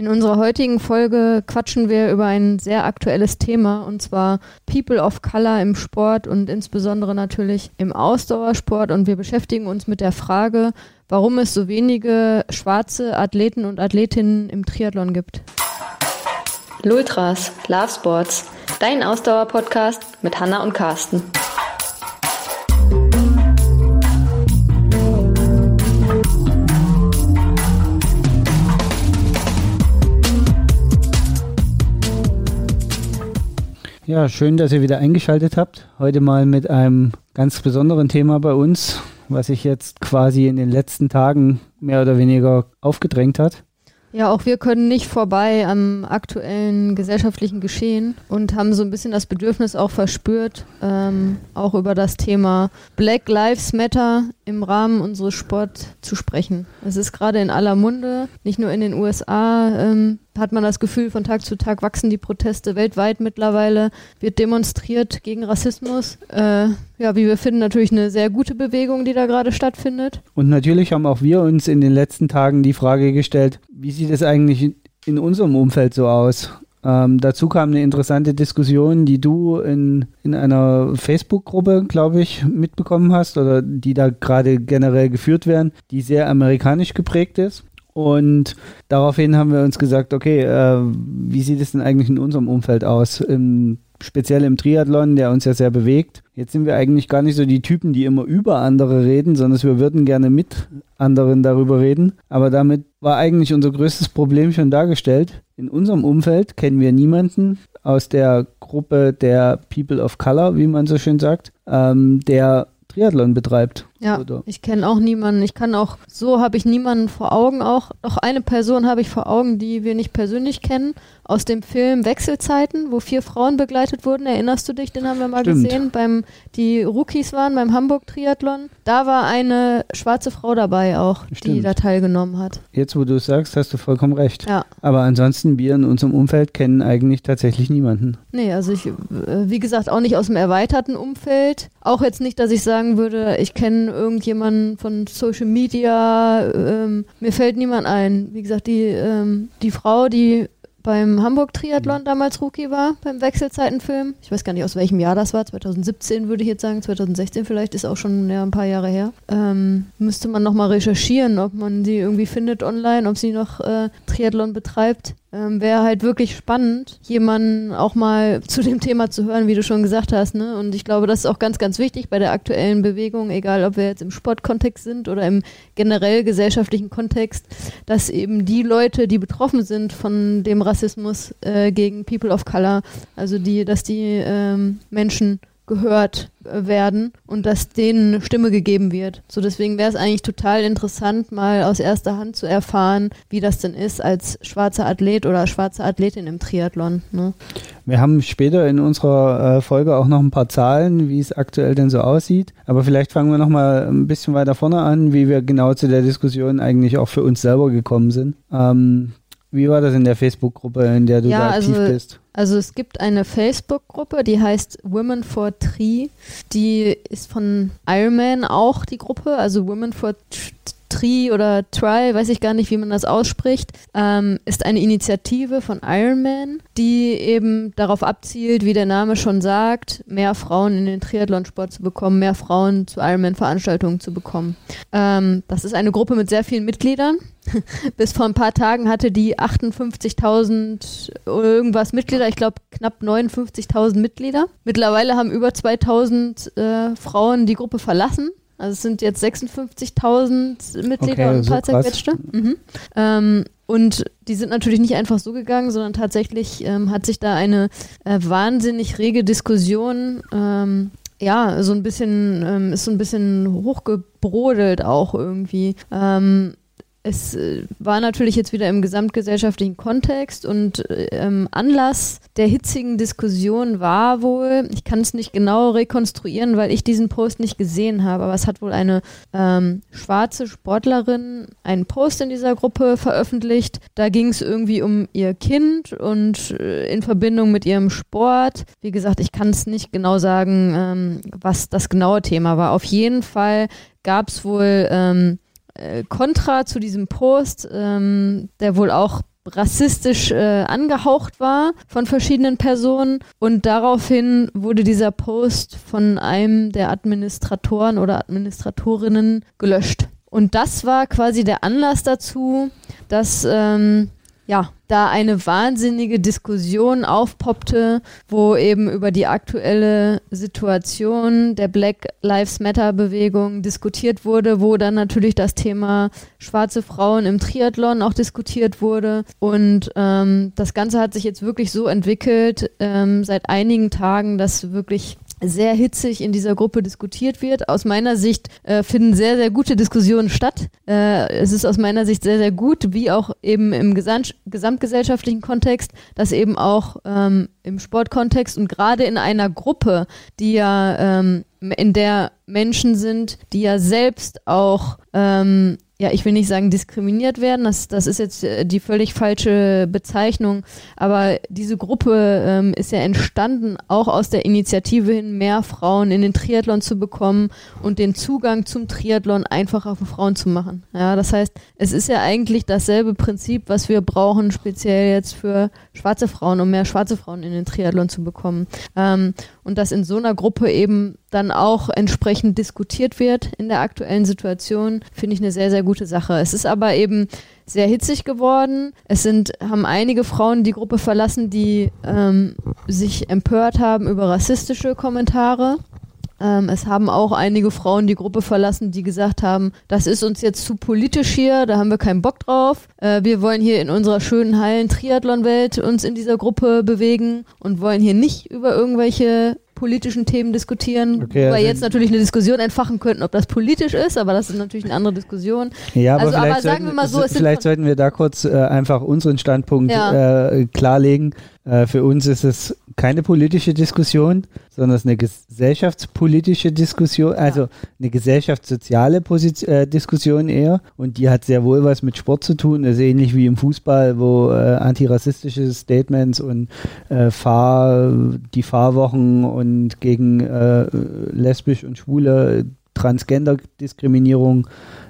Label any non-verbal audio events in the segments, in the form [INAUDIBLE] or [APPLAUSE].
In unserer heutigen Folge quatschen wir über ein sehr aktuelles Thema und zwar People of Color im Sport und insbesondere natürlich im Ausdauersport und wir beschäftigen uns mit der Frage, warum es so wenige schwarze Athleten und Athletinnen im Triathlon gibt. Lultras, Love Sports, dein Ausdauer-Podcast mit Hanna und Carsten. Ja, schön, dass ihr wieder eingeschaltet habt. Heute mal mit einem ganz besonderen Thema bei uns, was sich jetzt quasi in den letzten Tagen mehr oder weniger aufgedrängt hat. Ja, auch wir können nicht vorbei am aktuellen gesellschaftlichen Geschehen und haben so ein bisschen das Bedürfnis auch verspürt, ähm, auch über das Thema Black Lives Matter im Rahmen unseres Sport zu sprechen. Es ist gerade in aller Munde, nicht nur in den USA ähm, hat man das Gefühl, von Tag zu Tag wachsen die Proteste weltweit mittlerweile, wird demonstriert gegen Rassismus. Äh, ja, wie wir finden, natürlich eine sehr gute Bewegung, die da gerade stattfindet. Und natürlich haben auch wir uns in den letzten Tagen die Frage gestellt, wie sieht es eigentlich in unserem Umfeld so aus? Ähm, dazu kam eine interessante Diskussion, die du in, in einer Facebook-Gruppe, glaube ich, mitbekommen hast oder die da gerade generell geführt werden, die sehr amerikanisch geprägt ist. Und daraufhin haben wir uns gesagt, okay, äh, wie sieht es denn eigentlich in unserem Umfeld aus? Im, speziell im Triathlon, der uns ja sehr bewegt. Jetzt sind wir eigentlich gar nicht so die Typen, die immer über andere reden, sondern wir würden gerne mit anderen darüber reden. Aber damit war eigentlich unser größtes Problem schon dargestellt. In unserem Umfeld kennen wir niemanden aus der Gruppe der People of Color, wie man so schön sagt, ähm, der Triathlon betreibt. Ja, oder? ich kenne auch niemanden. Ich kann auch, so habe ich niemanden vor Augen auch. Noch eine Person habe ich vor Augen, die wir nicht persönlich kennen, aus dem Film Wechselzeiten, wo vier Frauen begleitet wurden. Erinnerst du dich? Den haben wir mal Stimmt. gesehen, beim, die Rookies waren beim Hamburg-Triathlon. Da war eine schwarze Frau dabei auch, Stimmt. die da teilgenommen hat. Jetzt, wo du es sagst, hast du vollkommen recht. Ja. Aber ansonsten, wir in unserem Umfeld kennen eigentlich tatsächlich niemanden. Nee, also ich, äh, wie gesagt, auch nicht aus dem erweiterten Umfeld. Auch jetzt nicht, dass ich sagen würde, ich kenne irgendjemanden von Social Media. Ähm, mir fällt niemand ein. Wie gesagt, die, ähm, die Frau, die beim Hamburg Triathlon mhm. damals Rookie war, beim Wechselzeitenfilm. Ich weiß gar nicht, aus welchem Jahr das war. 2017 würde ich jetzt sagen, 2016 vielleicht, ist auch schon ja, ein paar Jahre her. Ähm, müsste man nochmal recherchieren, ob man sie irgendwie findet online, ob sie noch äh, Triathlon betreibt. Ähm, Wäre halt wirklich spannend, jemanden auch mal [LAUGHS] zu dem Thema zu hören, wie du schon gesagt hast. Ne? Und ich glaube, das ist auch ganz, ganz wichtig bei der aktuellen Bewegung, egal ob wir jetzt im Sportkontext sind oder im generell gesellschaftlichen Kontext, dass eben die Leute, die betroffen sind von dem Rassismus äh, gegen People of Color, also die, dass die ähm, Menschen gehört äh, werden und dass denen eine Stimme gegeben wird. So deswegen wäre es eigentlich total interessant, mal aus erster Hand zu erfahren, wie das denn ist als schwarzer Athlet oder schwarze Athletin im Triathlon. Ne? Wir haben später in unserer äh, Folge auch noch ein paar Zahlen, wie es aktuell denn so aussieht. Aber vielleicht fangen wir noch mal ein bisschen weiter vorne an, wie wir genau zu der Diskussion eigentlich auch für uns selber gekommen sind. Ähm, wie war das in der Facebook-Gruppe, in der du ja, da aktiv also, bist? Also es gibt eine Facebook-Gruppe, die heißt Women for Tree. Die ist von Ironman auch die Gruppe, also Women for Tree oder Try, weiß ich gar nicht, wie man das ausspricht, ähm, ist eine Initiative von Ironman, die eben darauf abzielt, wie der Name schon sagt, mehr Frauen in den Triathlonsport zu bekommen, mehr Frauen zu Ironman-Veranstaltungen zu bekommen. Ähm, das ist eine Gruppe mit sehr vielen Mitgliedern. [LAUGHS] Bis vor ein paar Tagen hatte die 58.000 irgendwas Mitglieder, ich glaube knapp 59.000 Mitglieder. Mittlerweile haben über 2.000 äh, Frauen die Gruppe verlassen also es sind jetzt 56.000 Mitglieder okay, und ein paar so zerquetschte. Mhm. Ähm, und die sind natürlich nicht einfach so gegangen, sondern tatsächlich ähm, hat sich da eine äh, wahnsinnig rege Diskussion ähm, ja, so ein bisschen, ähm, ist so ein bisschen hochgebrodelt auch irgendwie. Ähm, es äh, war natürlich jetzt wieder im gesamtgesellschaftlichen Kontext und ähm, Anlass der hitzigen Diskussion war wohl, ich kann es nicht genau rekonstruieren, weil ich diesen Post nicht gesehen habe, aber es hat wohl eine ähm, schwarze Sportlerin einen Post in dieser Gruppe veröffentlicht. Da ging es irgendwie um ihr Kind und äh, in Verbindung mit ihrem Sport. Wie gesagt, ich kann es nicht genau sagen, ähm, was das genaue Thema war. Auf jeden Fall gab es wohl ähm, äh, Kontra zu diesem Post, ähm, der wohl auch rassistisch äh, angehaucht war von verschiedenen Personen und daraufhin wurde dieser Post von einem der Administratoren oder Administratorinnen gelöscht. Und das war quasi der Anlass dazu, dass ähm, ja, da eine wahnsinnige Diskussion aufpoppte, wo eben über die aktuelle Situation der Black Lives Matter Bewegung diskutiert wurde, wo dann natürlich das Thema schwarze Frauen im Triathlon auch diskutiert wurde. Und ähm, das Ganze hat sich jetzt wirklich so entwickelt ähm, seit einigen Tagen, dass wirklich sehr hitzig in dieser Gruppe diskutiert wird. Aus meiner Sicht äh, finden sehr, sehr gute Diskussionen statt. Äh, es ist aus meiner Sicht sehr, sehr gut, wie auch eben im Gesamt gesamtgesellschaftlichen Kontext, dass eben auch ähm, im Sportkontext und gerade in einer Gruppe, die ja ähm, in der Menschen sind, die ja selbst auch ähm, ja, ich will nicht sagen diskriminiert werden, das, das ist jetzt äh, die völlig falsche Bezeichnung, aber diese Gruppe ähm, ist ja entstanden, auch aus der Initiative hin, mehr Frauen in den Triathlon zu bekommen und den Zugang zum Triathlon einfacher für Frauen zu machen. Ja, das heißt, es ist ja eigentlich dasselbe Prinzip, was wir brauchen, speziell jetzt für schwarze Frauen, um mehr schwarze Frauen in den Triathlon zu bekommen. Ähm, und dass in so einer Gruppe eben dann auch entsprechend diskutiert wird in der aktuellen Situation, finde ich eine sehr, sehr gute Sache. Es ist aber eben sehr hitzig geworden. Es sind, haben einige Frauen die Gruppe verlassen, die ähm, sich empört haben über rassistische Kommentare. Ähm, es haben auch einige Frauen die Gruppe verlassen, die gesagt haben, das ist uns jetzt zu politisch hier, da haben wir keinen Bock drauf. Äh, wir wollen hier in unserer schönen, heilen Triathlon-Welt uns in dieser Gruppe bewegen und wollen hier nicht über irgendwelche politischen Themen diskutieren, okay, also jetzt natürlich eine Diskussion entfachen könnten, ob das politisch ist, aber das ist natürlich eine andere Diskussion. Ja, aber, also, aber sagen wir mal so, vielleicht sollten wir da kurz äh, einfach unseren Standpunkt ja. äh, klarlegen. Äh, für uns ist es keine politische Diskussion, sondern es ist eine gesellschaftspolitische Diskussion, also eine gesellschaftssoziale Posit äh, Diskussion eher. Und die hat sehr wohl was mit Sport zu tun. Das ist ähnlich wie im Fußball, wo äh, antirassistische Statements und äh, Fahr die Fahrwochen und gegen äh, lesbisch und schwule Transgender-Diskriminierung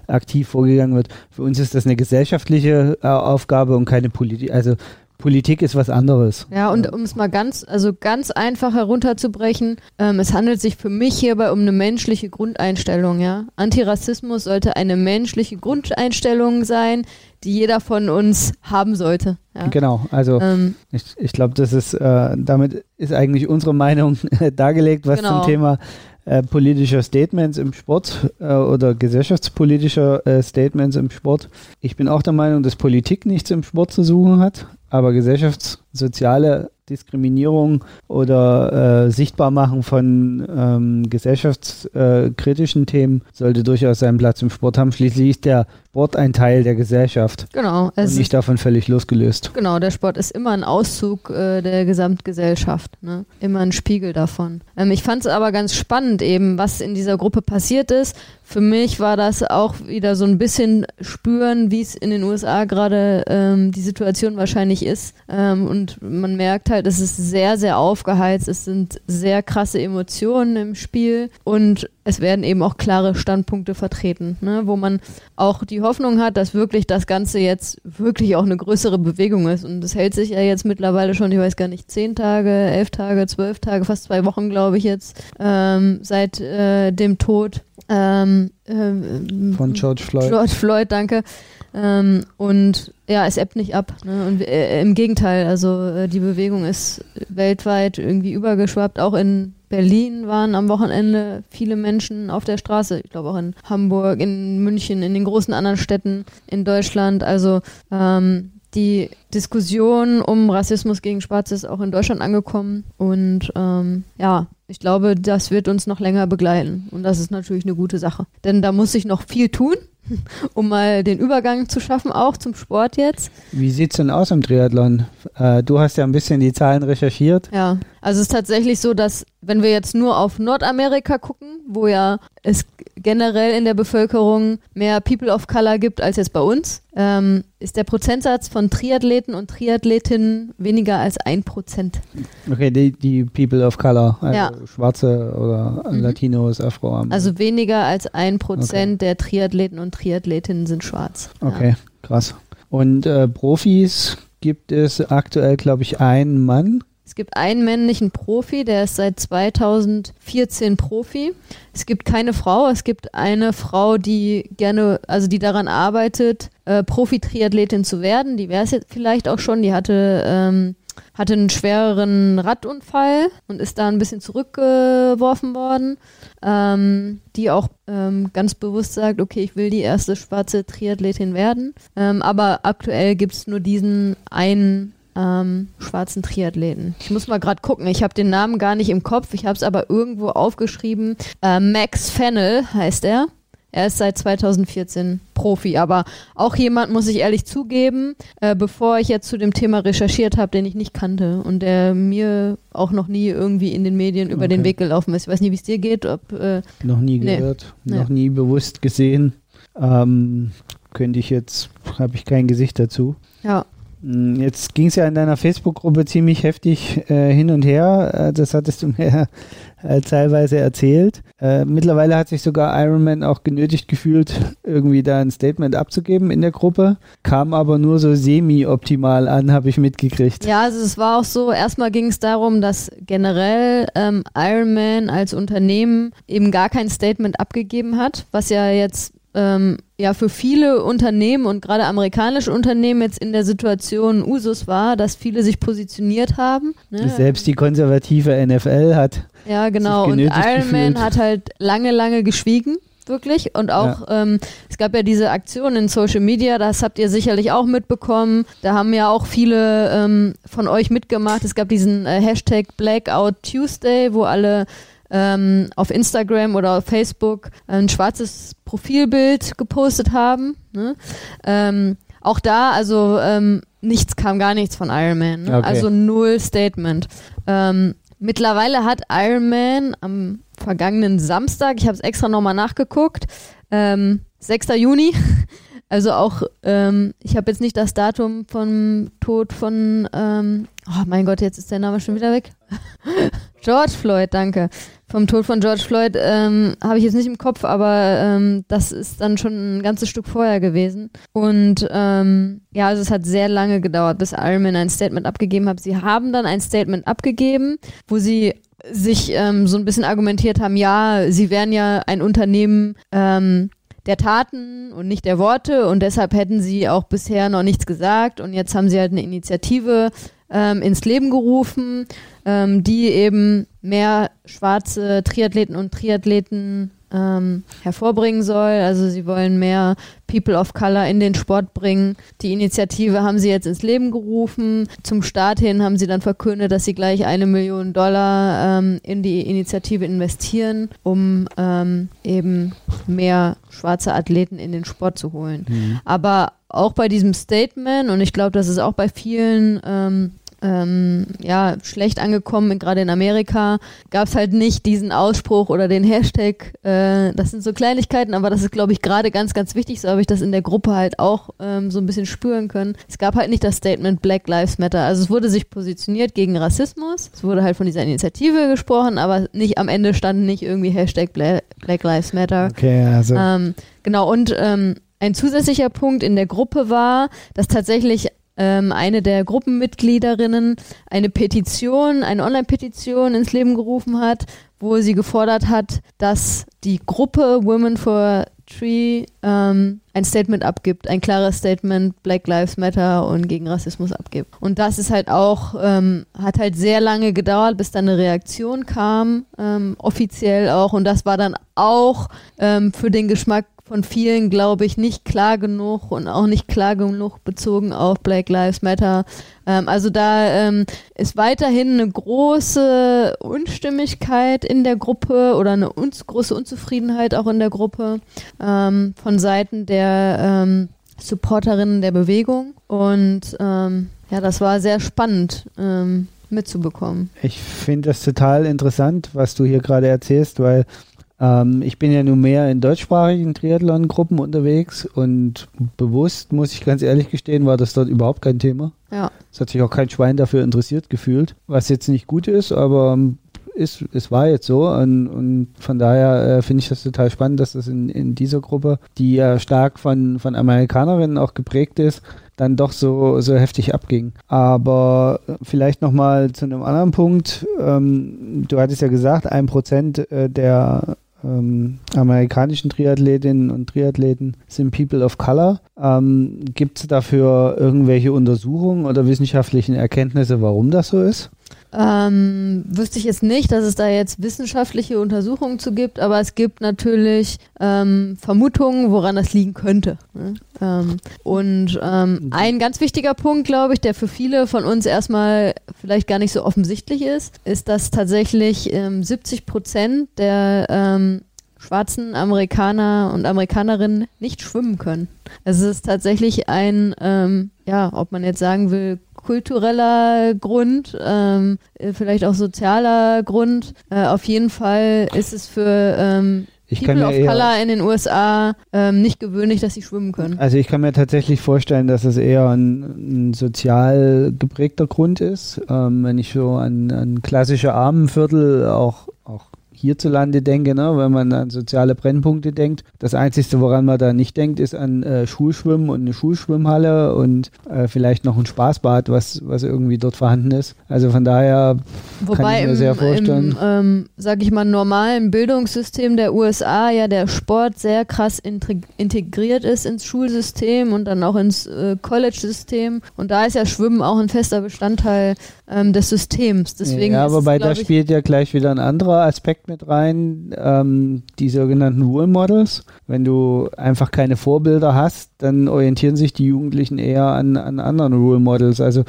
aktiv vorgegangen wird. Für uns ist das eine gesellschaftliche äh, Aufgabe und keine politische. Also Politik ist was anderes. Ja, und um es mal ganz, also ganz einfach herunterzubrechen, ähm, es handelt sich für mich hierbei um eine menschliche Grundeinstellung, ja. Antirassismus sollte eine menschliche Grundeinstellung sein, die jeder von uns haben sollte. Ja? Genau, also ähm, ich, ich glaube, das ist, äh, damit ist eigentlich unsere Meinung [LAUGHS] dargelegt, was genau. zum Thema äh, politischer Statements im Sport äh, oder gesellschaftspolitischer äh, Statements im Sport. Ich bin auch der Meinung, dass Politik nichts im Sport zu suchen hat, aber gesellschaftssoziale Diskriminierung oder äh, Sichtbarmachen von ähm, gesellschaftskritischen Themen sollte durchaus seinen Platz im Sport haben. Schließlich ist der Sport ein Teil der Gesellschaft. Genau. und nicht davon völlig losgelöst. Genau, der Sport ist immer ein Auszug äh, der Gesamtgesellschaft. Ne? Immer ein Spiegel davon. Ähm, ich fand es aber ganz spannend eben, was in dieser Gruppe passiert ist. Für mich war das auch wieder so ein bisschen spüren, wie es in den USA gerade ähm, die Situation wahrscheinlich ist. Ähm, und man merkt halt, es ist sehr, sehr aufgeheizt. Es sind sehr krasse Emotionen im Spiel und es werden eben auch klare Standpunkte vertreten, ne? wo man auch die Hoffnung hat, dass wirklich das Ganze jetzt wirklich auch eine größere Bewegung ist. Und das hält sich ja jetzt mittlerweile schon, ich weiß gar nicht, zehn Tage, elf Tage, zwölf Tage, fast zwei Wochen, glaube ich jetzt, ähm, seit äh, dem Tod ähm, äh, von George Floyd. George Floyd, danke. Ähm, und ja, es ebbt nicht ab. Ne? Und äh, im Gegenteil, also äh, die Bewegung ist weltweit irgendwie übergeschwappt. Auch in Berlin waren am Wochenende viele Menschen auf der Straße. Ich glaube auch in Hamburg, in München, in den großen anderen Städten in Deutschland. Also ähm, die Diskussion um Rassismus gegen Schwarze ist auch in Deutschland angekommen. Und ähm, ja, ich glaube, das wird uns noch länger begleiten. Und das ist natürlich eine gute Sache. Denn da muss sich noch viel tun, [LAUGHS] um mal den Übergang zu schaffen, auch zum Sport jetzt. Wie sieht es denn aus im Triathlon? Äh, du hast ja ein bisschen die Zahlen recherchiert. Ja, also es ist tatsächlich so, dass wenn wir jetzt nur auf Nordamerika gucken, wo ja es generell in der Bevölkerung mehr People of Color gibt als jetzt bei uns, ähm, ist der Prozentsatz von Triathleten und Triathletinnen weniger als ein Prozent. Okay, die, die People of Color, also ja. Schwarze oder mhm. Latinos, Afro. Also weniger als ein Prozent okay. der Triathleten und Triathletinnen sind schwarz. Okay, ja. krass. Und äh, Profis gibt es aktuell, glaube ich, einen Mann. Es gibt einen männlichen Profi, der ist seit 2014 Profi. Es gibt keine Frau, es gibt eine Frau, die gerne, also die daran arbeitet, äh, Profi-Triathletin zu werden. Die wäre es jetzt vielleicht auch schon. Die hatte ähm, hatte einen schwereren Radunfall und ist da ein bisschen zurückgeworfen worden, ähm, die auch ähm, ganz bewusst sagt, okay, ich will die erste schwarze Triathletin werden. Ähm, aber aktuell gibt es nur diesen einen ähm, schwarzen Triathleten. Ich muss mal gerade gucken, ich habe den Namen gar nicht im Kopf, ich habe es aber irgendwo aufgeschrieben. Äh, Max Fennel heißt er. Er ist seit 2014 Profi, aber auch jemand, muss ich ehrlich zugeben, äh, bevor ich jetzt zu dem Thema recherchiert habe, den ich nicht kannte und der mir auch noch nie irgendwie in den Medien über okay. den Weg gelaufen ist. Ich weiß nicht, wie es dir geht. Ob, äh, noch nie gehört, nee. noch nie bewusst gesehen. Ähm, könnte ich jetzt, habe ich kein Gesicht dazu. Ja. Hm, jetzt ging es ja in deiner Facebook-Gruppe ziemlich heftig äh, hin und her. Äh, das hattest du mir äh, teilweise erzählt. Äh, mittlerweile hat sich sogar Ironman auch genötigt gefühlt, irgendwie da ein Statement abzugeben in der Gruppe. Kam aber nur so semi-optimal an, habe ich mitgekriegt. Ja, also es war auch so, erstmal ging es darum, dass generell ähm, Ironman als Unternehmen eben gar kein Statement abgegeben hat, was ja jetzt ähm, ja für viele Unternehmen und gerade amerikanische Unternehmen jetzt in der Situation Usus war, dass viele sich positioniert haben. Ne? Selbst die konservative NFL hat. Ja, genau. Und Iron Man hat halt lange, lange geschwiegen wirklich. Und auch, ja. ähm, es gab ja diese Aktion in Social Media, das habt ihr sicherlich auch mitbekommen. Da haben ja auch viele ähm, von euch mitgemacht. Es gab diesen äh, Hashtag Blackout Tuesday, wo alle ähm, auf Instagram oder auf Facebook ein schwarzes Profilbild gepostet haben. Ne? Ähm, auch da, also ähm, nichts kam gar nichts von Iron Man. Ne? Okay. Also null Statement. Ähm, mittlerweile hat Iron Man am vergangenen Samstag, ich habe es extra nochmal nachgeguckt, ähm, 6. Juni, [LAUGHS] also auch, ähm, ich habe jetzt nicht das Datum vom Tod von, ähm, oh mein Gott, jetzt ist der Name schon wieder weg. [LAUGHS] George Floyd, danke. Vom Tod von George Floyd ähm, habe ich jetzt nicht im Kopf, aber ähm, das ist dann schon ein ganzes Stück vorher gewesen. Und ähm, ja, also es hat sehr lange gedauert, bis Iron Man ein Statement abgegeben hat. Sie haben dann ein Statement abgegeben, wo sie sich ähm, so ein bisschen argumentiert haben, ja, sie wären ja ein Unternehmen ähm, der Taten und nicht der Worte und deshalb hätten sie auch bisher noch nichts gesagt und jetzt haben sie halt eine Initiative ähm, ins Leben gerufen, ähm, die eben mehr schwarze Triathleten und Triathleten ähm, hervorbringen soll. Also sie wollen mehr People of Color in den Sport bringen. Die Initiative haben sie jetzt ins Leben gerufen. Zum Start hin haben sie dann verkündet, dass sie gleich eine Million Dollar ähm, in die Initiative investieren, um ähm, eben mehr schwarze Athleten in den Sport zu holen. Mhm. Aber auch bei diesem Statement, und ich glaube, das ist auch bei vielen ähm, ja, schlecht angekommen, gerade in Amerika, gab es halt nicht diesen Ausspruch oder den Hashtag. Äh, das sind so Kleinigkeiten, aber das ist, glaube ich, gerade ganz, ganz wichtig. So habe ich das in der Gruppe halt auch ähm, so ein bisschen spüren können. Es gab halt nicht das Statement Black Lives Matter. Also es wurde sich positioniert gegen Rassismus. Es wurde halt von dieser Initiative gesprochen, aber nicht am Ende stand nicht irgendwie Hashtag Black, Black Lives Matter. Okay, also. Ähm, genau, und ähm, ein zusätzlicher Punkt in der Gruppe war, dass tatsächlich ähm, eine der Gruppenmitgliederinnen eine Petition, eine Online-Petition ins Leben gerufen hat, wo sie gefordert hat, dass die Gruppe Women for Tree ähm, ein Statement abgibt, ein klares Statement Black Lives Matter und gegen Rassismus abgibt. Und das ist halt auch, ähm, hat halt sehr lange gedauert, bis dann eine Reaktion kam, ähm, offiziell auch. Und das war dann auch ähm, für den Geschmack von vielen, glaube ich, nicht klar genug und auch nicht klar genug bezogen auf Black Lives Matter. Ähm, also da ähm, ist weiterhin eine große Unstimmigkeit in der Gruppe oder eine uns große Unzufriedenheit auch in der Gruppe ähm, von Seiten der ähm, Supporterinnen der Bewegung. Und ähm, ja, das war sehr spannend ähm, mitzubekommen. Ich finde das total interessant, was du hier gerade erzählst, weil ähm, ich bin ja nun mehr in deutschsprachigen Triathlon-Gruppen unterwegs und bewusst, muss ich ganz ehrlich gestehen, war das dort überhaupt kein Thema. Ja. Es hat sich auch kein Schwein dafür interessiert gefühlt, was jetzt nicht gut ist, aber ist, es war jetzt so und, und von daher äh, finde ich das total spannend, dass das in, in dieser Gruppe, die ja stark von, von Amerikanerinnen auch geprägt ist, dann doch so, so heftig abging. Aber vielleicht nochmal zu einem anderen Punkt. Ähm, du hattest ja gesagt, ein Prozent äh, der ähm, amerikanischen Triathletinnen und Triathleten sind People of Color. Ähm, Gibt es dafür irgendwelche Untersuchungen oder wissenschaftlichen Erkenntnisse, warum das so ist? Ähm, wüsste ich jetzt nicht, dass es da jetzt wissenschaftliche Untersuchungen zu gibt, aber es gibt natürlich ähm, Vermutungen, woran das liegen könnte. Ne? Ähm, und ähm, ein ganz wichtiger Punkt, glaube ich, der für viele von uns erstmal vielleicht gar nicht so offensichtlich ist, ist, dass tatsächlich 70 ähm, Prozent der ähm, schwarzen Amerikaner und Amerikanerinnen nicht schwimmen können. Es ist tatsächlich ein, ähm, ja, ob man jetzt sagen will, kultureller Grund, ähm, äh, vielleicht auch sozialer Grund. Äh, auf jeden Fall ist es für ähm, ich People of Color in den USA ähm, nicht gewöhnlich, dass sie schwimmen können. Also ich kann mir tatsächlich vorstellen, dass es eher ein, ein sozial geprägter Grund ist. Ähm, wenn ich so an, an klassische Armenviertel auch hierzulande denke, ne, wenn man an soziale Brennpunkte denkt. Das Einzige, woran man da nicht denkt, ist an äh, Schulschwimmen und eine Schulschwimmhalle und äh, vielleicht noch ein Spaßbad, was, was irgendwie dort vorhanden ist. Also von daher Wobei kann ich mir im, sehr vorstellen. im ähm, sag ich mal, normalen Bildungssystem der USA ja der Sport sehr krass integriert ist ins Schulsystem und dann auch ins äh, College-System. Und da ist ja Schwimmen auch ein fester Bestandteil ähm, des Systems. Deswegen ja, wobei es, da spielt ja gleich wieder ein anderer Aspekt mit rein, ähm, die sogenannten Role Models. Wenn du einfach keine Vorbilder hast, dann orientieren sich die Jugendlichen eher an, an anderen Role Models. Also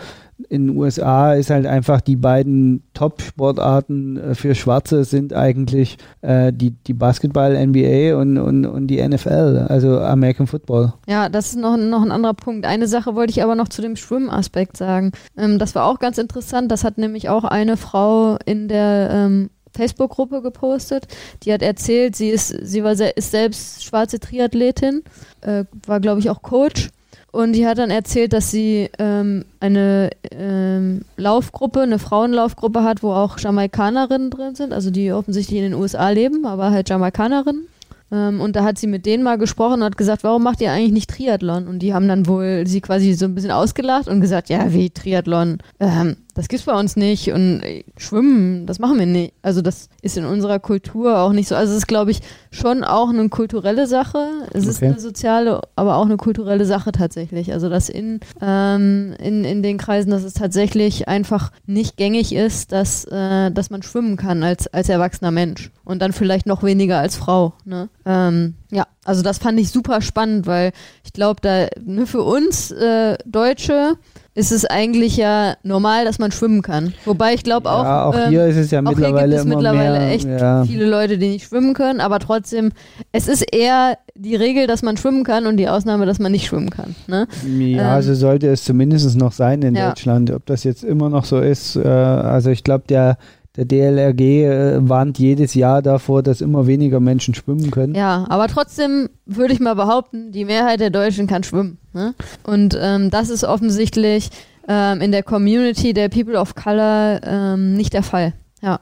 in den USA ist halt einfach die beiden Top-Sportarten äh, für Schwarze sind eigentlich äh, die, die Basketball-NBA und, und, und die NFL, also American Football. Ja, das ist noch, noch ein anderer Punkt. Eine Sache wollte ich aber noch zu dem Schwimmaspekt sagen. Ähm, das war auch ganz interessant. Das hat nämlich auch eine Frau in der ähm, Facebook-Gruppe gepostet. Die hat erzählt, sie ist, sie war ist selbst schwarze Triathletin, äh, war glaube ich auch Coach und die hat dann erzählt, dass sie ähm, eine ähm, Laufgruppe, eine Frauenlaufgruppe hat, wo auch Jamaikanerinnen drin sind, also die offensichtlich in den USA leben, aber halt Jamaikanerinnen. Ähm, und da hat sie mit denen mal gesprochen und hat gesagt, warum macht ihr eigentlich nicht Triathlon? Und die haben dann wohl sie quasi so ein bisschen ausgelacht und gesagt, ja, wie Triathlon? Ähm, das gibt's bei uns nicht und äh, Schwimmen, das machen wir nicht. Also das ist in unserer Kultur auch nicht so. Also es ist, glaube ich, schon auch eine kulturelle Sache. Es okay. ist eine soziale, aber auch eine kulturelle Sache tatsächlich. Also dass in, ähm, in, in den Kreisen, dass es tatsächlich einfach nicht gängig ist, dass, äh, dass man schwimmen kann als, als erwachsener Mensch und dann vielleicht noch weniger als Frau. Ne? Ähm, ja, also das fand ich super spannend, weil ich glaube, da ne, für uns äh, Deutsche ist es eigentlich ja normal, dass man schwimmen kann. Wobei ich glaube auch, ja, auch ähm, hier ist es ja mittlerweile es mittlerweile mehr, echt ja. viele Leute, die nicht schwimmen können, aber trotzdem, es ist eher die Regel, dass man schwimmen kann und die Ausnahme, dass man nicht schwimmen kann. Ne? Ja, ähm, so sollte es zumindest noch sein in ja. Deutschland. Ob das jetzt immer noch so ist, äh, also ich glaube, der der DLRG äh, warnt jedes Jahr davor, dass immer weniger Menschen schwimmen können. Ja, aber trotzdem würde ich mal behaupten, die Mehrheit der Deutschen kann schwimmen. Ne? Und ähm, das ist offensichtlich ähm, in der Community der People of Color ähm, nicht der Fall. Ja.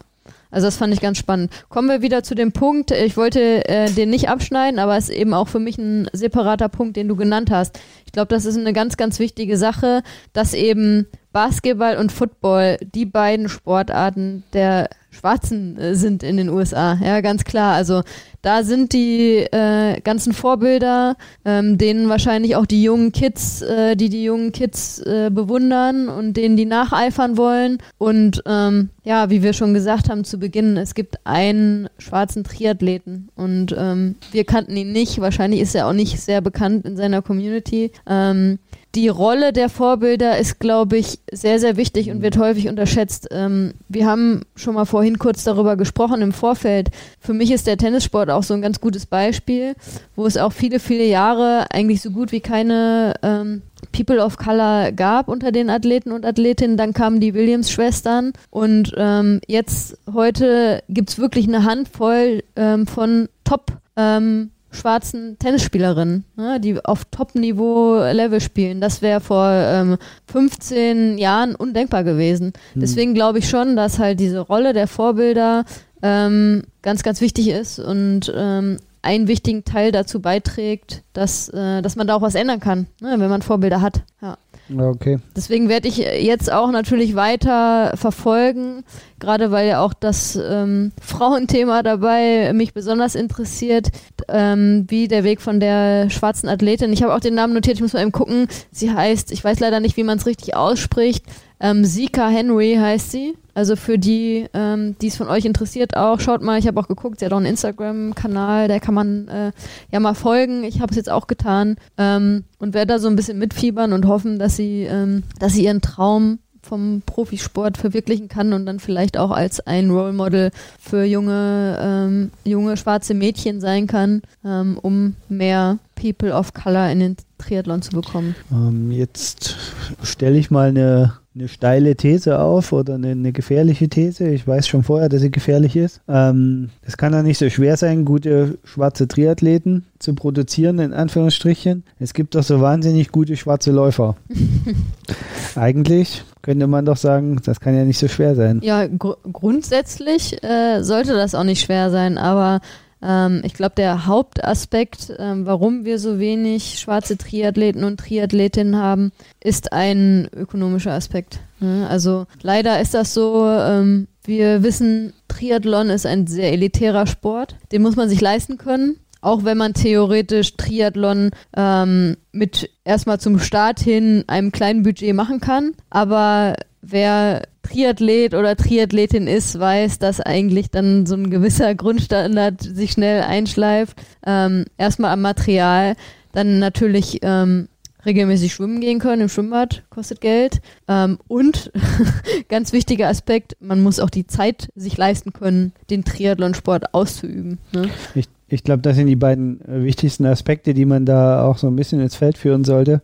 Also das fand ich ganz spannend. Kommen wir wieder zu dem Punkt, ich wollte äh, den nicht abschneiden, aber es ist eben auch für mich ein separater Punkt, den du genannt hast. Ich glaube, das ist eine ganz, ganz wichtige Sache, dass eben Basketball und Football die beiden Sportarten der Schwarzen äh, sind in den USA. Ja, ganz klar. Also da sind die äh, ganzen Vorbilder, ähm, denen wahrscheinlich auch die jungen Kids, äh, die die jungen Kids äh, bewundern und denen die nacheifern wollen. Und ähm, ja, wie wir schon gesagt haben zu Beginn, es gibt einen schwarzen Triathleten und ähm, wir kannten ihn nicht. Wahrscheinlich ist er auch nicht sehr bekannt in seiner Community. Ähm, die Rolle der Vorbilder ist, glaube ich, sehr, sehr wichtig und wird häufig unterschätzt. Ähm, wir haben schon mal vorhin kurz darüber gesprochen im Vorfeld. Für mich ist der Tennissport auch so ein ganz gutes Beispiel, wo es auch viele, viele Jahre eigentlich so gut wie keine ähm, People of Color gab unter den Athleten und Athletinnen. Dann kamen die Williams-Schwestern und ähm, jetzt heute gibt es wirklich eine Handvoll ähm, von Top- ähm, schwarzen Tennisspielerinnen, ne, die auf Top-Niveau-Level spielen. Das wäre vor ähm, 15 Jahren undenkbar gewesen. Hm. Deswegen glaube ich schon, dass halt diese Rolle der Vorbilder ähm, ganz, ganz wichtig ist und ähm, einen wichtigen Teil dazu beiträgt, dass, äh, dass man da auch was ändern kann, ne, wenn man Vorbilder hat. Ja. Okay. Deswegen werde ich jetzt auch natürlich weiter verfolgen, gerade weil ja auch das ähm, [LAUGHS] Frauenthema dabei mich besonders interessiert, ähm, wie der Weg von der schwarzen Athletin. Ich habe auch den Namen notiert, ich muss mal eben gucken. Sie heißt, ich weiß leider nicht, wie man es richtig ausspricht. Ähm, Sika Henry heißt sie. Also für die, ähm, die es von euch interessiert auch, schaut mal, ich habe auch geguckt, sie hat auch einen Instagram-Kanal, da kann man äh, ja mal folgen. Ich habe es jetzt auch getan ähm, und werde da so ein bisschen mitfiebern und hoffen, dass sie, ähm, dass sie ihren Traum vom Profisport verwirklichen kann und dann vielleicht auch als ein Role Model für junge, ähm, junge schwarze Mädchen sein kann, ähm, um mehr People of Color in den Triathlon zu bekommen. Ähm, jetzt stelle ich mal eine, eine steile These auf oder eine, eine gefährliche These. Ich weiß schon vorher, dass sie gefährlich ist. Ähm, es kann ja nicht so schwer sein, gute schwarze Triathleten zu produzieren, in Anführungsstrichen. Es gibt doch so wahnsinnig gute schwarze Läufer. [LAUGHS] Eigentlich könnte man doch sagen, das kann ja nicht so schwer sein. Ja, gr grundsätzlich äh, sollte das auch nicht schwer sein, aber ähm, ich glaube, der Hauptaspekt, ähm, warum wir so wenig schwarze Triathleten und Triathletinnen haben, ist ein ökonomischer Aspekt. Ne? Also leider ist das so, ähm, wir wissen, Triathlon ist ein sehr elitärer Sport, den muss man sich leisten können. Auch wenn man theoretisch Triathlon ähm, mit erstmal zum Start hin einem kleinen Budget machen kann. Aber wer Triathlet oder Triathletin ist, weiß, dass eigentlich dann so ein gewisser Grundstandard sich schnell einschleift. Ähm, erstmal am Material, dann natürlich ähm, regelmäßig schwimmen gehen können im Schwimmbad, kostet Geld. Ähm, und [LAUGHS] ganz wichtiger Aspekt, man muss auch die Zeit sich leisten können, den Triathlonsport auszuüben. Ne? Ich, ich glaube, das sind die beiden äh, wichtigsten Aspekte, die man da auch so ein bisschen ins Feld führen sollte.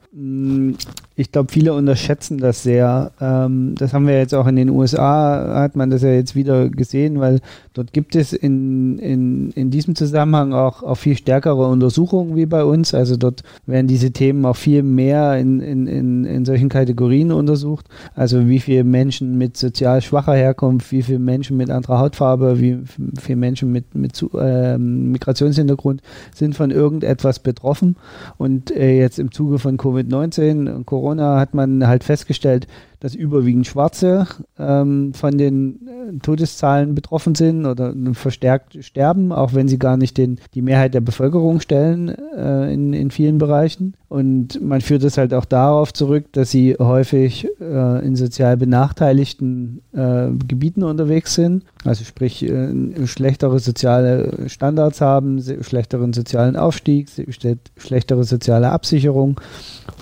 Ich glaube, viele unterschätzen das sehr. Ähm, das haben wir jetzt auch in den USA, hat man das ja jetzt wieder gesehen, weil dort gibt es in, in, in diesem Zusammenhang auch, auch viel stärkere Untersuchungen wie bei uns. Also dort werden diese Themen auch viel mehr in, in, in, in solchen Kategorien untersucht. Also wie viele Menschen mit sozial schwacher Herkunft, wie viele Menschen mit anderer Hautfarbe, wie viele Menschen mit, mit ähm, Migrationshintergrund sind von irgendetwas betroffen. Und äh, jetzt im Zuge von Covid-19 und Corona hat man halt festgestellt, dass überwiegend Schwarze ähm, von den äh, Todeszahlen betroffen sind oder verstärkt sterben, auch wenn sie gar nicht den, die Mehrheit der Bevölkerung stellen äh, in, in vielen Bereichen. Und man führt es halt auch darauf zurück, dass sie häufig äh, in sozial benachteiligten äh, Gebieten unterwegs sind, also sprich äh, schlechtere soziale Standards haben, schlechteren sozialen Aufstieg, schlechtere soziale Absicherung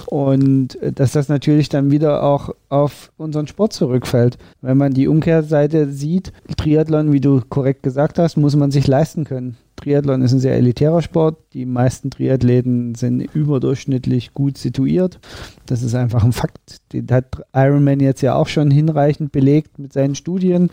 und äh, dass das natürlich dann wieder auch auf unseren Sport zurückfällt. Wenn man die Umkehrseite sieht, Triathlon, wie du korrekt gesagt hast, muss man sich leisten können. Triathlon ist ein sehr elitärer Sport. Die meisten Triathleten sind überdurchschnittlich gut situiert. Das ist einfach ein Fakt. Den hat Ironman jetzt ja auch schon hinreichend belegt mit seinen Studien.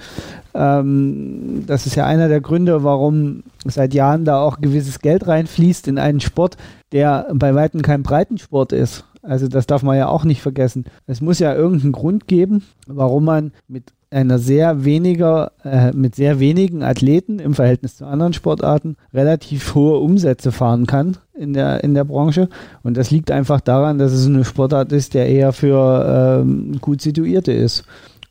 Ähm, das ist ja einer der Gründe, warum seit Jahren da auch gewisses Geld reinfließt in einen Sport, der bei weitem kein Breitensport ist. Also das darf man ja auch nicht vergessen. Es muss ja irgendeinen Grund geben, warum man mit einer sehr weniger, äh, mit sehr wenigen Athleten im Verhältnis zu anderen Sportarten relativ hohe Umsätze fahren kann in der, in der Branche. Und das liegt einfach daran, dass es eine Sportart ist, der eher für ähm, gut Situierte ist.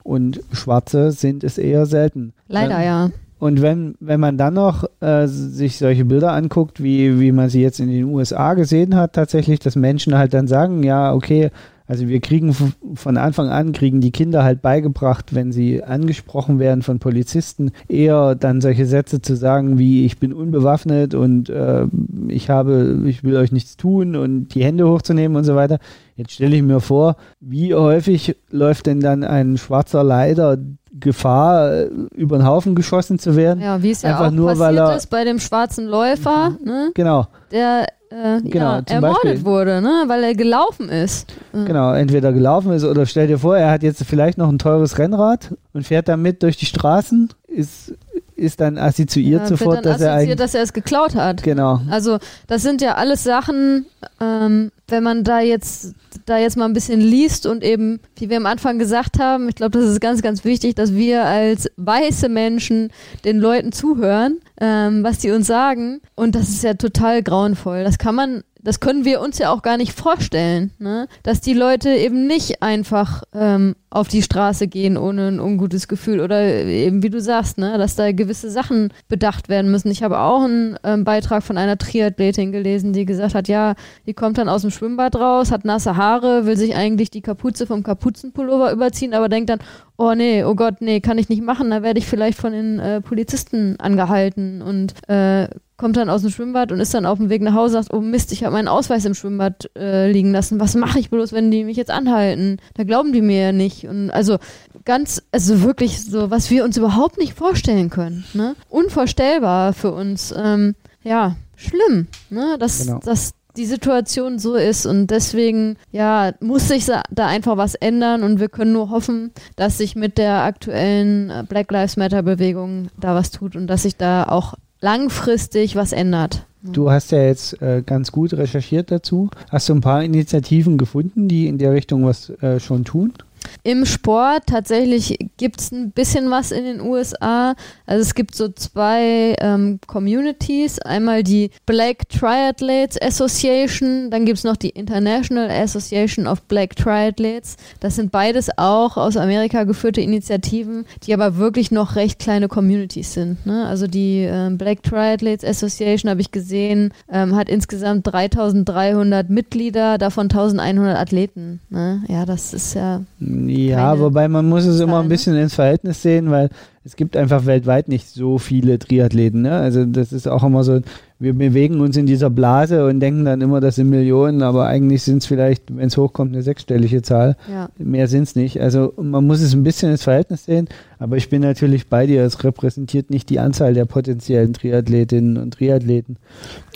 Und Schwarze sind es eher selten. Leider Ähm, ja. Und wenn, wenn man dann noch äh, sich solche Bilder anguckt, wie, wie man sie jetzt in den USA gesehen hat, tatsächlich, dass Menschen halt dann sagen, ja, okay, also wir kriegen von Anfang an, kriegen die Kinder halt beigebracht, wenn sie angesprochen werden von Polizisten, eher dann solche Sätze zu sagen wie, ich bin unbewaffnet und äh, ich habe, ich will euch nichts tun und die Hände hochzunehmen und so weiter. Jetzt stelle ich mir vor, wie häufig läuft denn dann ein schwarzer Leiter Gefahr, äh, über den Haufen geschossen zu werden? Ja, wie es ja auch nur, passiert weil er- ist bei dem schwarzen Läufer, ne, Genau, der äh, Genau, ja, ermordet Beispiel. wurde, ne, weil er gelaufen ist. Genau. Entweder gelaufen ist oder stell dir vor, er hat jetzt vielleicht noch ein teures Rennrad und fährt damit durch die Straßen, ist ist dann assoziiert Ja, sofort, wird dann dass er eigentlich. dass er es geklaut hat. Genau. Also das sind ja alles Sachen, ähm, wenn man da jetzt da jetzt mal ein bisschen liest und eben, wie wir am Anfang gesagt haben, ich glaube, das ist ganz, ganz wichtig, dass wir als weiße Menschen den Leuten zuhören, ähm, was die uns sagen. Und das ist ja total grauenvoll. Das kann man das können wir uns ja auch gar nicht vorstellen, ne? dass die Leute eben nicht einfach ähm, auf die Straße gehen ohne ein ungutes Gefühl oder eben wie du sagst, ne? dass da gewisse Sachen bedacht werden müssen. Ich habe auch einen ähm, Beitrag von einer Triathletin gelesen, die gesagt hat, ja, die kommt dann aus dem Schwimmbad raus, hat nasse Haare, will sich eigentlich die Kapuze vom Kapuzenpullover überziehen, aber denkt dann, oh nee, oh Gott, nee, kann ich nicht machen, da werde ich vielleicht von den äh, Polizisten angehalten und äh, kommt dann aus dem Schwimmbad und ist dann auf dem Weg nach Hause sagt, oh Mist, ich habe meinen Ausweis im Schwimmbad äh, liegen lassen. Was mache ich bloß, wenn die mich jetzt anhalten? Da glauben die mir ja nicht. Und also ganz, also wirklich so, was wir uns überhaupt nicht vorstellen können. Ne? Unvorstellbar für uns. Ähm, ja, schlimm, ne? dass, Genau. dass die Situation so ist und deswegen ja muss sich da einfach was ändern und wir können nur hoffen, dass sich mit der aktuellen Black Lives Matter Bewegung da was tut und dass sich da auch langfristig was ändert. Du hast ja jetzt äh, ganz gut recherchiert dazu. Hast du ein paar Initiativen gefunden, die in der Richtung was äh, schon tun? Im Sport tatsächlich gibt es ein bisschen was in den USA. Also es gibt so zwei ähm, Communities. Einmal die Black Triathletes Association, dann gibt es noch die International Association of Black Triathletes. Das sind beides auch aus Amerika geführte Initiativen, die aber wirklich noch recht kleine Communities sind. Ne? Also die ähm, Black Triathletes Association, habe ich gesehen, ähm, hat insgesamt 3300 Mitglieder, davon 1100 Athleten. Ne? Ja, das ist ja Ja, Keine wobei man muss es immer ein bisschen ins Verhältnis sehen, weil es gibt einfach weltweit nicht so viele Triathleten. Ne? Also das ist auch immer so, wir bewegen uns in dieser Blase und denken dann immer, das sind Millionen, aber eigentlich sind es vielleicht, wenn es hochkommt, eine sechsstellige Zahl. ja. Mehr sind es nicht. Also man muss es ein bisschen ins Verhältnis sehen, aber ich bin natürlich bei dir. Es repräsentiert nicht die Anzahl der potenziellen Triathletinnen und Triathleten.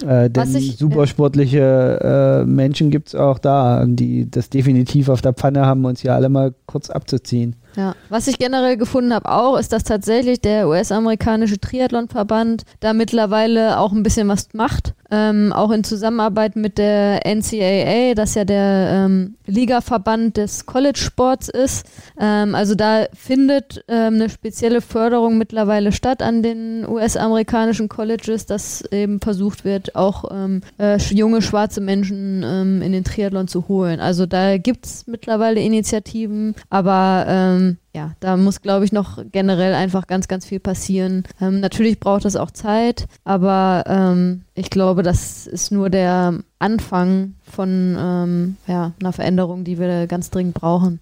Äh, denn ich- supersportliche äh, Menschen gibt es auch da, die das definitiv auf der Pfanne haben, uns hier alle mal kurz abzuziehen. Ja, was ich generell gefunden habe auch, ist, dass tatsächlich der US-amerikanische Triathlonverband da mittlerweile auch ein bisschen was macht. Ähm, auch in Zusammenarbeit mit der NCAA, das ja der ähm, Ligaverband des College-Sports ist. Ähm, also da findet ähm, eine spezielle Förderung mittlerweile statt an den US-amerikanischen Colleges, dass eben versucht wird, auch ähm, äh, junge schwarze Menschen ähm, in den Triathlon zu holen. Also da gibt es mittlerweile Initiativen, aber ähm, ja, da muss, glaube ich, noch generell einfach ganz, ganz viel passieren. Ähm, natürlich braucht das auch Zeit, aber ähm, ich glaube, das ist nur der Anfang von ähm, ja, einer Veränderung, die wir ganz dringend brauchen.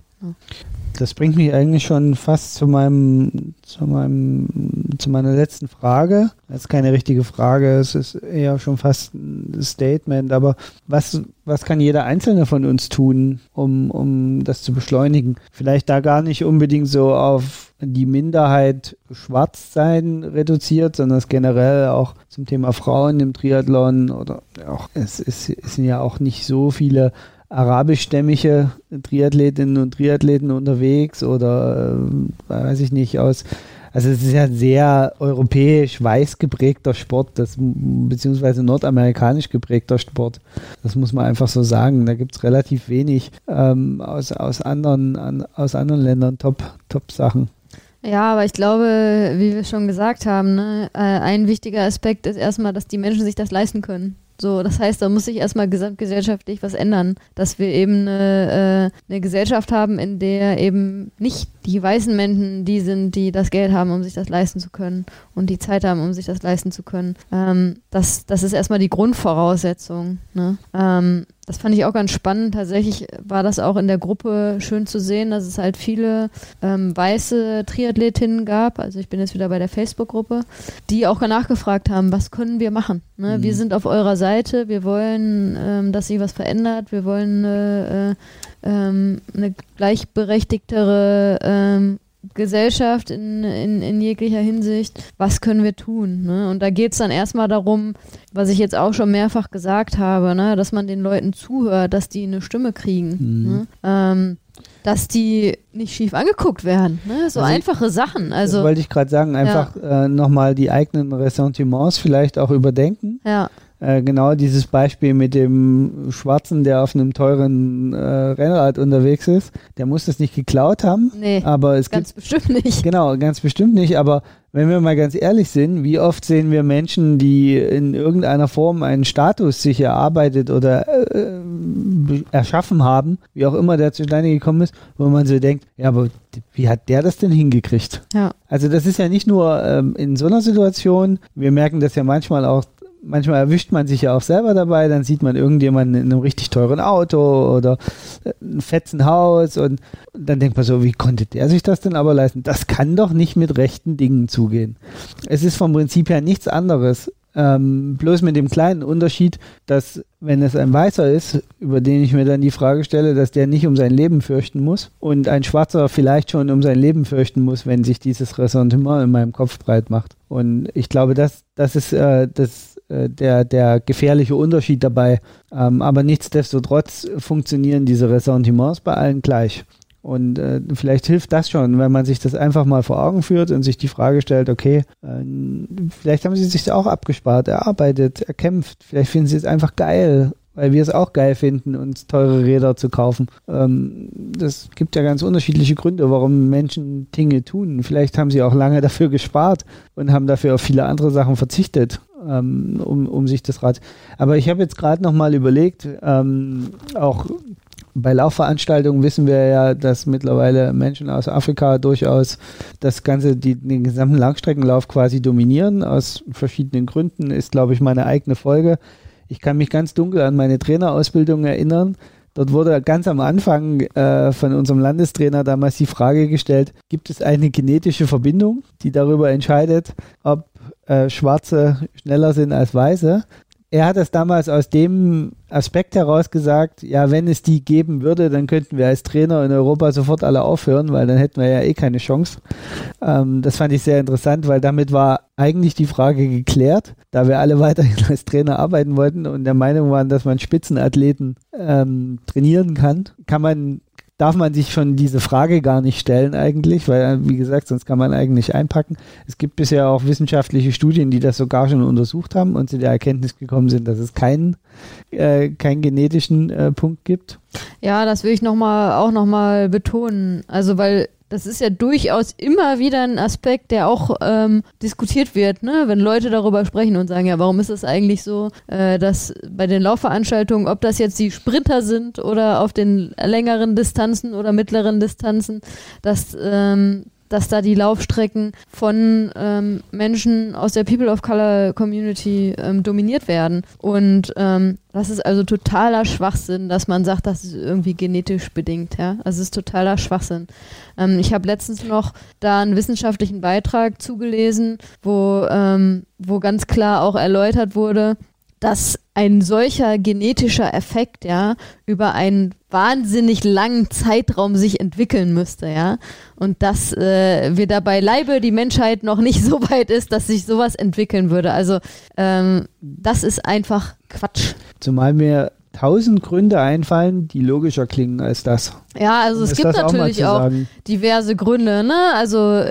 Das bringt mich eigentlich schon fast zu meinem, zu meinem, zu meiner letzten Frage. Das ist keine richtige Frage, es ist eher schon fast ein Statement, aber was, was kann jeder Einzelne von uns tun, um, um das zu beschleunigen? Vielleicht da gar nicht unbedingt so auf die Minderheit Schwarzsein reduziert, sondern es generell auch zum Thema Frauen im Triathlon oder auch, es, ist, es sind ja auch nicht so viele arabischstämmige Triathletinnen und Triathleten unterwegs oder äh, weiß ich nicht aus. Also es ist ja ein sehr europäisch weiß geprägter Sport, das beziehungsweise nordamerikanisch geprägter Sport. Das muss man einfach so sagen. Da gibt es relativ wenig ähm, aus, aus, anderen, an, aus anderen Ländern Top, Top-Sachen. Ja, aber ich glaube, wie wir schon gesagt haben, ne, äh, ein wichtiger Aspekt ist erstmal, dass die Menschen sich das leisten können. So, das heißt, da muss sich erstmal gesamtgesellschaftlich was ändern, dass wir eben eine, äh, eine Gesellschaft haben, in der eben nicht die weißen Menschen die sind, die das Geld haben, um sich das leisten zu können und die Zeit haben, um sich das leisten zu können. Ähm, das, das ist erstmal die Grundvoraussetzung. Ne? Ähm, das fand ich auch ganz spannend. Tatsächlich war das auch in der Gruppe schön zu sehen, dass es halt viele ähm, weiße Triathletinnen gab. Also ich bin jetzt wieder bei der Facebook-Gruppe, die auch nachgefragt haben, was können wir machen? Ne? Mhm. Wir sind auf eurer Seite, wir wollen, ähm, dass sich was verändert, wir wollen äh, äh, ähm, eine gleichberechtigtere ähm, Gesellschaft in, in, in jeglicher Hinsicht, was können wir tun? Ne? Und da geht es dann erstmal darum, was ich jetzt auch schon mehrfach gesagt habe, ne? dass man den Leuten zuhört, dass die eine Stimme kriegen. Mhm. Ne? Ähm, dass die nicht schief angeguckt werden. Ne? So Also ich- einfache Sachen. Also das wollte ich gerade sagen, einfach äh, nochmal die eigenen Ressentiments vielleicht auch überdenken. ja, Äh, genau dieses Beispiel mit dem Schwarzen, der auf einem teuren äh, Rennrad unterwegs ist, der muss das nicht geklaut haben, nee, aber es gibt ganz bestimmt nicht. Genau, ganz bestimmt nicht, aber wenn wir mal ganz ehrlich sind, wie oft sehen wir Menschen, die in irgendeiner Form einen Status sich erarbeitet oder äh, be- erschaffen haben, wie auch immer der zustande gekommen ist, wo man so denkt, ja, aber wie hat der das denn hingekriegt? Ja. Also das ist ja nicht nur ähm, in so einer Situation, wir merken das ja manchmal auch, manchmal erwischt man sich ja auch selber dabei, dann sieht man irgendjemanden in einem richtig teuren Auto oder äh, ein fetzen Haus und dann denkt man so, wie konnte der sich das denn aber leisten? Das kann doch nicht mit rechten Dingen zugehen. Es ist vom Prinzip her nichts anderes. Ähm, bloß mit dem kleinen Unterschied, dass wenn es ein Weißer ist, über den ich mir dann die Frage stelle, dass der nicht um sein Leben fürchten muss und ein Schwarzer vielleicht schon um sein Leben fürchten muss, wenn sich dieses Ressentiment in meinem Kopf breit macht. Und ich glaube, das, das ist äh, das, der, der gefährliche Unterschied dabei. Ähm, aber nichtsdestotrotz funktionieren diese Ressentiments bei allen gleich. Und äh, vielleicht hilft das schon, wenn man sich das einfach mal vor Augen führt und sich die Frage stellt, okay, äh, vielleicht haben sie sich auch abgespart, erarbeitet, erkämpft. Vielleicht finden sie es einfach geil, weil wir es auch geil finden, uns teure Räder zu kaufen. Ähm, das gibt ja ganz unterschiedliche Gründe, warum Menschen Dinge tun. Vielleicht haben sie auch lange dafür gespart und haben dafür auf viele andere Sachen verzichtet, ähm, um, um sich das Rad. Aber ich habe jetzt gerade noch mal überlegt, ähm, auch bei Laufveranstaltungen wissen wir ja, dass mittlerweile Menschen aus Afrika durchaus das ganze, die, den gesamten Langstreckenlauf quasi dominieren. Aus verschiedenen Gründen ist, glaube ich, meine eigene Folge. Ich kann mich ganz dunkel an meine Trainerausbildung erinnern. Dort wurde ganz am Anfang äh, von unserem Landestrainer damals die Frage gestellt, gibt es eine genetische Verbindung, die darüber entscheidet, ob äh, Schwarze schneller sind als Weiße? Er hat es damals aus dem Aspekt heraus gesagt, ja, wenn es die geben würde, dann könnten wir als Trainer in Europa sofort alle aufhören, weil dann hätten wir ja eh keine Chance. Ähm, das fand ich sehr interessant, weil damit war eigentlich die Frage geklärt, da wir alle [LAUGHS] weiterhin als Trainer arbeiten wollten und der Meinung waren, dass man Spitzenathleten ähm, trainieren kann, kann man darf man sich schon diese Frage gar nicht stellen eigentlich, weil, wie gesagt, sonst kann man eigentlich einpacken. Es gibt bisher auch wissenschaftliche Studien, die das sogar schon untersucht haben und zu der Erkenntnis gekommen sind, dass es keinen, äh, keinen genetischen äh, Punkt gibt. Ja, das will ich noch mal, auch nochmal betonen. Also, weil das ist ja durchaus immer wieder ein Aspekt, der auch ähm, diskutiert wird, ne? wenn Leute darüber sprechen und sagen, ja, warum ist es eigentlich so, äh, dass bei den Laufveranstaltungen, ob das jetzt die Sprinter sind oder auf den längeren Distanzen oder mittleren Distanzen, dass ähm, dass da die Laufstrecken von ähm, Menschen aus der People of Color Community ähm, dominiert werden. Und ähm, das ist also totaler Schwachsinn, dass man sagt, das ist irgendwie genetisch bedingt. Ja? Es ist totaler Schwachsinn. Ähm, ich habe letztens noch da einen wissenschaftlichen Beitrag zugelesen, wo, ähm, wo ganz klar auch erläutert wurde, dass ein solcher genetischer Effekt ja über einen wahnsinnig langen Zeitraum sich entwickeln müsste, ja. Und dass äh, wir dabei Leibe die Menschheit noch nicht [LAUGHS] so weit ist, dass sich sowas entwickeln würde. Also ähm, das ist einfach Quatsch. Zumal mir tausend Gründe einfallen, die logischer klingen als das. Ja, also es gibt auch natürlich auch sagen. diverse Gründe, ne? Also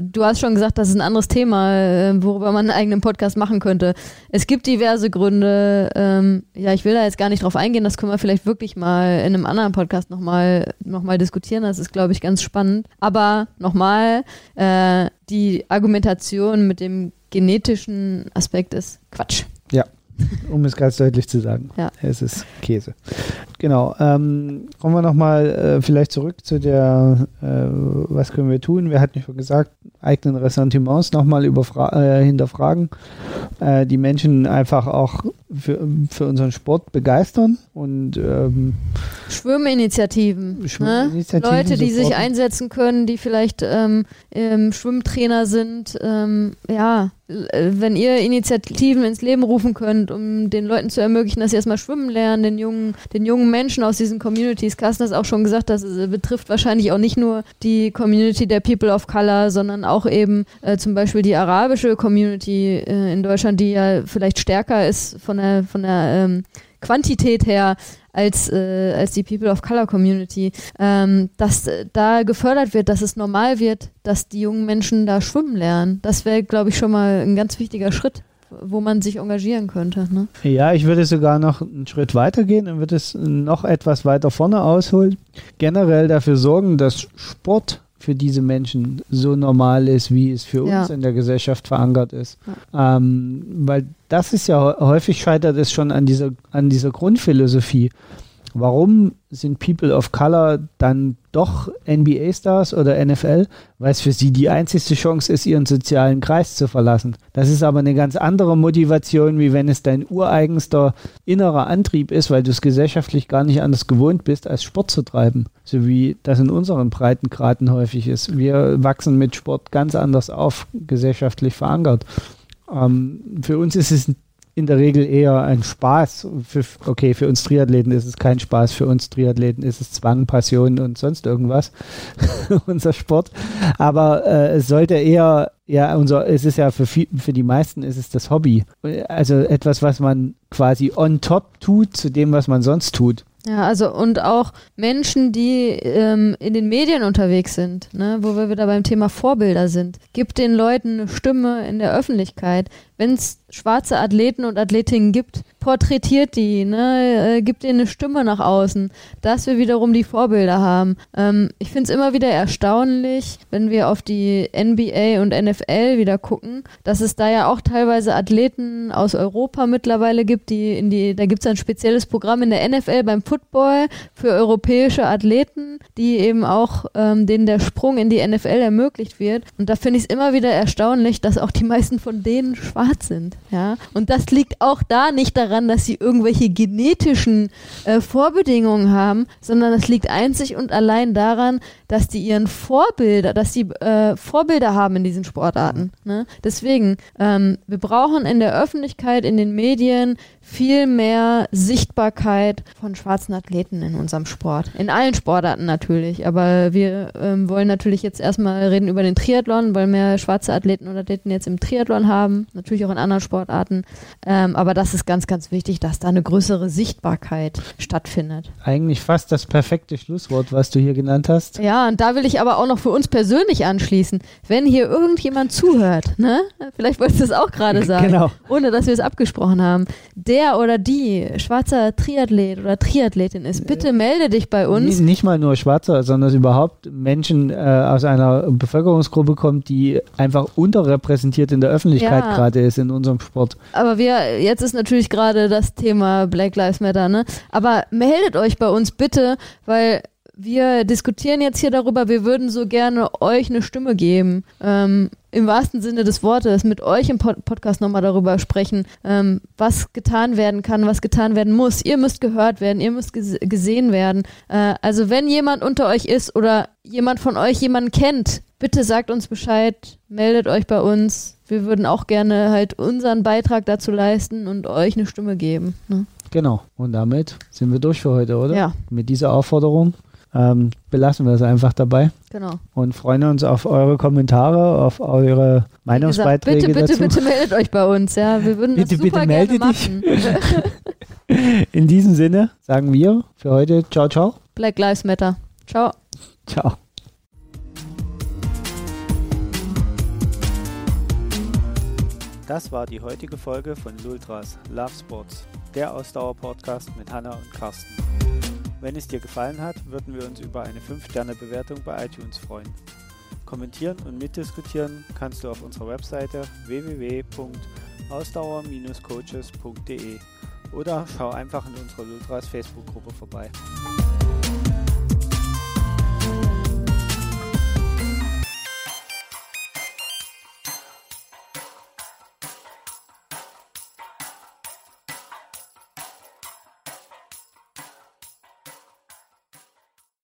du hast schon gesagt, das ist ein anderes Thema, äh, worüber man einen eigenen Podcast machen könnte. Es gibt diverse Gründe. Ähm, ja, ich will da jetzt gar nicht drauf eingehen. Das können wir vielleicht wirklich mal in einem anderen Podcast nochmal noch mal diskutieren. Das ist, glaube ich, ganz spannend. Aber nochmal, äh, die Argumentation mit dem genetischen Aspekt ist Quatsch. Um es ganz deutlich zu sagen. Ja. Es ist Käse. Genau. Ähm, kommen wir nochmal äh, vielleicht zurück zu der, äh, was können wir tun? Wir hatten schon gesagt, eigenen Ressentiments nochmal äh, hinterfragen, äh, die Menschen einfach auch für, für unseren Sport begeistern und ähm, Schwimminitiativen. Schwimminitiativen ne? Leute, die sich einsetzen können, die vielleicht ähm, Schwimmtrainer sind. Ähm, ja, äh, wenn ihr Initiativen ins Leben rufen könnt, um den Leuten zu ermöglichen, dass sie erstmal schwimmen lernen, den jungen, den jungen Menschen aus diesen Communities. Carsten hat auch schon gesagt, das äh, betrifft wahrscheinlich auch nicht nur die Community der People of Color, sondern auch eben äh, zum Beispiel die arabische Community äh, in Deutschland, die ja vielleicht stärker ist von der, von der ähm, Quantität her als, äh, als die People of Color Community, ähm, dass äh, da gefördert wird, dass es normal wird, dass die jungen Menschen da schwimmen lernen. Das wäre, glaube ich, schon mal ein ganz wichtiger Schritt wo man sich engagieren könnte. Ne? Ja, ich würde sogar noch einen Schritt weiter gehen und würde es noch etwas weiter vorne ausholen. Generell dafür sorgen, dass Sport für diese Menschen so normal ist, wie es für uns in der Gesellschaft verankert ist. Ja. Ähm, weil das ist ja häufig scheitert es schon an dieser, an dieser Grundphilosophie. Warum sind People of Color dann doch NBA-Stars oder NFL? Weil es für sie die einzigste Chance ist, ihren sozialen Kreis zu verlassen. Das ist aber eine ganz andere Motivation, wie wenn es dein ureigenster innerer Antrieb ist, weil du es gesellschaftlich gar nicht anders gewohnt bist, als Sport zu treiben. So wie das in unseren Breitengraden häufig ist. Wir wachsen mit Sport ganz anders auf, gesellschaftlich verankert. Ähm, für uns ist es in der Regel eher ein Spaß. Für, okay, für uns Triathleten ist es kein Spaß, für uns Triathleten ist es Zwang, Passion und sonst irgendwas, [LAUGHS] unser Sport. Aber äh, es sollte eher, ja, unser, es ist ja für, für die meisten ist es das Hobby. Also etwas, was man quasi on top tut zu dem, was man sonst tut. Ja, also und auch Menschen, die ähm, in den Medien unterwegs sind, ne, wo wir wieder beim Thema Vorbilder sind. Gibt den Leuten eine Stimme in der Öffentlichkeit. Wenn es schwarze Athleten und Athletinnen gibt, porträtiert die, ne, äh, gibt ihnen eine Stimme nach außen, dass wir wiederum die Vorbilder haben. Ähm, ich finde es immer wieder erstaunlich, wenn wir auf die NBA und NFL wieder gucken, dass es da ja auch teilweise Athleten aus Europa mittlerweile gibt, die in die, da gibt es ein spezielles Programm in der NFL beim Football für europäische Athleten, die eben auch ähm, denen der Sprung in die NFL ermöglicht wird. Und da finde ich es immer wieder erstaunlich, dass auch die meisten von denen schwarz sind. Ja, und das liegt auch da nicht daran, dass sie irgendwelche genetischen äh, Vorbedingungen haben, sondern es liegt einzig und allein daran, dass die ihren Vorbilder, dass sie äh, Vorbilder haben in diesen Sportarten. Ne? Deswegen, ähm, wir brauchen in der Öffentlichkeit, in den Medien viel mehr Sichtbarkeit von schwarzen Athleten in unserem Sport. In allen Sportarten natürlich, aber wir ähm, wollen natürlich jetzt erstmal reden über den Triathlon, weil mehr schwarze Athleten und Athleten jetzt im Triathlon haben, natürlich auch in anderen Sportarten. Ähm, aber das ist ganz, ganz wichtig, dass da eine größere Sichtbarkeit stattfindet. Eigentlich fast das perfekte Schlusswort, was du hier genannt hast. Ja, und da will ich aber auch noch für uns persönlich anschließen. Wenn hier irgendjemand zuhört, ne? Vielleicht wolltest du es auch gerade sagen, genau. ohne dass wir es abgesprochen haben, der der oder die schwarzer Triathlet oder Triathletin ist, bitte melde dich bei uns. Nicht mal nur schwarzer, sondern überhaupt Menschen äh, aus einer Bevölkerungsgruppe kommt, die einfach unterrepräsentiert in der Öffentlichkeit ja. gerade ist in unserem Sport. Aber wir, jetzt ist natürlich gerade das Thema Black Lives Matter, ne? Aber meldet euch bei uns bitte, weil wir diskutieren jetzt hier darüber, wir würden so gerne euch eine Stimme geben. Ähm, Im wahrsten Sinne des Wortes, mit euch im Pod Podcast nochmal darüber sprechen, ähm, was getan werden kann, was getan werden muss. Ihr müsst gehört werden, ihr müsst ges gesehen werden. Äh, also wenn jemand unter euch ist oder jemand von euch jemanden kennt, bitte sagt uns Bescheid, meldet euch bei uns. Wir würden auch gerne halt unseren Beitrag dazu leisten und euch eine Stimme geben. Ne? Genau. Und damit sind wir durch für heute, oder? Ja. Mit dieser Aufforderung ähm, belassen wir es einfach dabei. Genau. Und freuen uns auf eure Kommentare, auf eure Meinungsbeiträge. Gesagt, bitte, bitte, dazu. bitte meldet euch bei uns. Ja, wir würden bitte, das super bitte melde gerne dich. [LAUGHS] [LAUGHS] In diesem Sinne sagen wir für heute ciao, ciao. Black Lives Matter. Ciao. Ciao. Das war die heutige Folge von Lultras Love Sports, der Ausdauer-Podcast mit Hanna und Carsten. Wenn es dir gefallen hat, würden wir uns über eine 5-Sterne-Bewertung bei iTunes freuen. Kommentieren und mitdiskutieren kannst du auf unserer Webseite www.ausdauer-coaches.de oder schau einfach in unserer Lultras Facebook-Gruppe vorbei.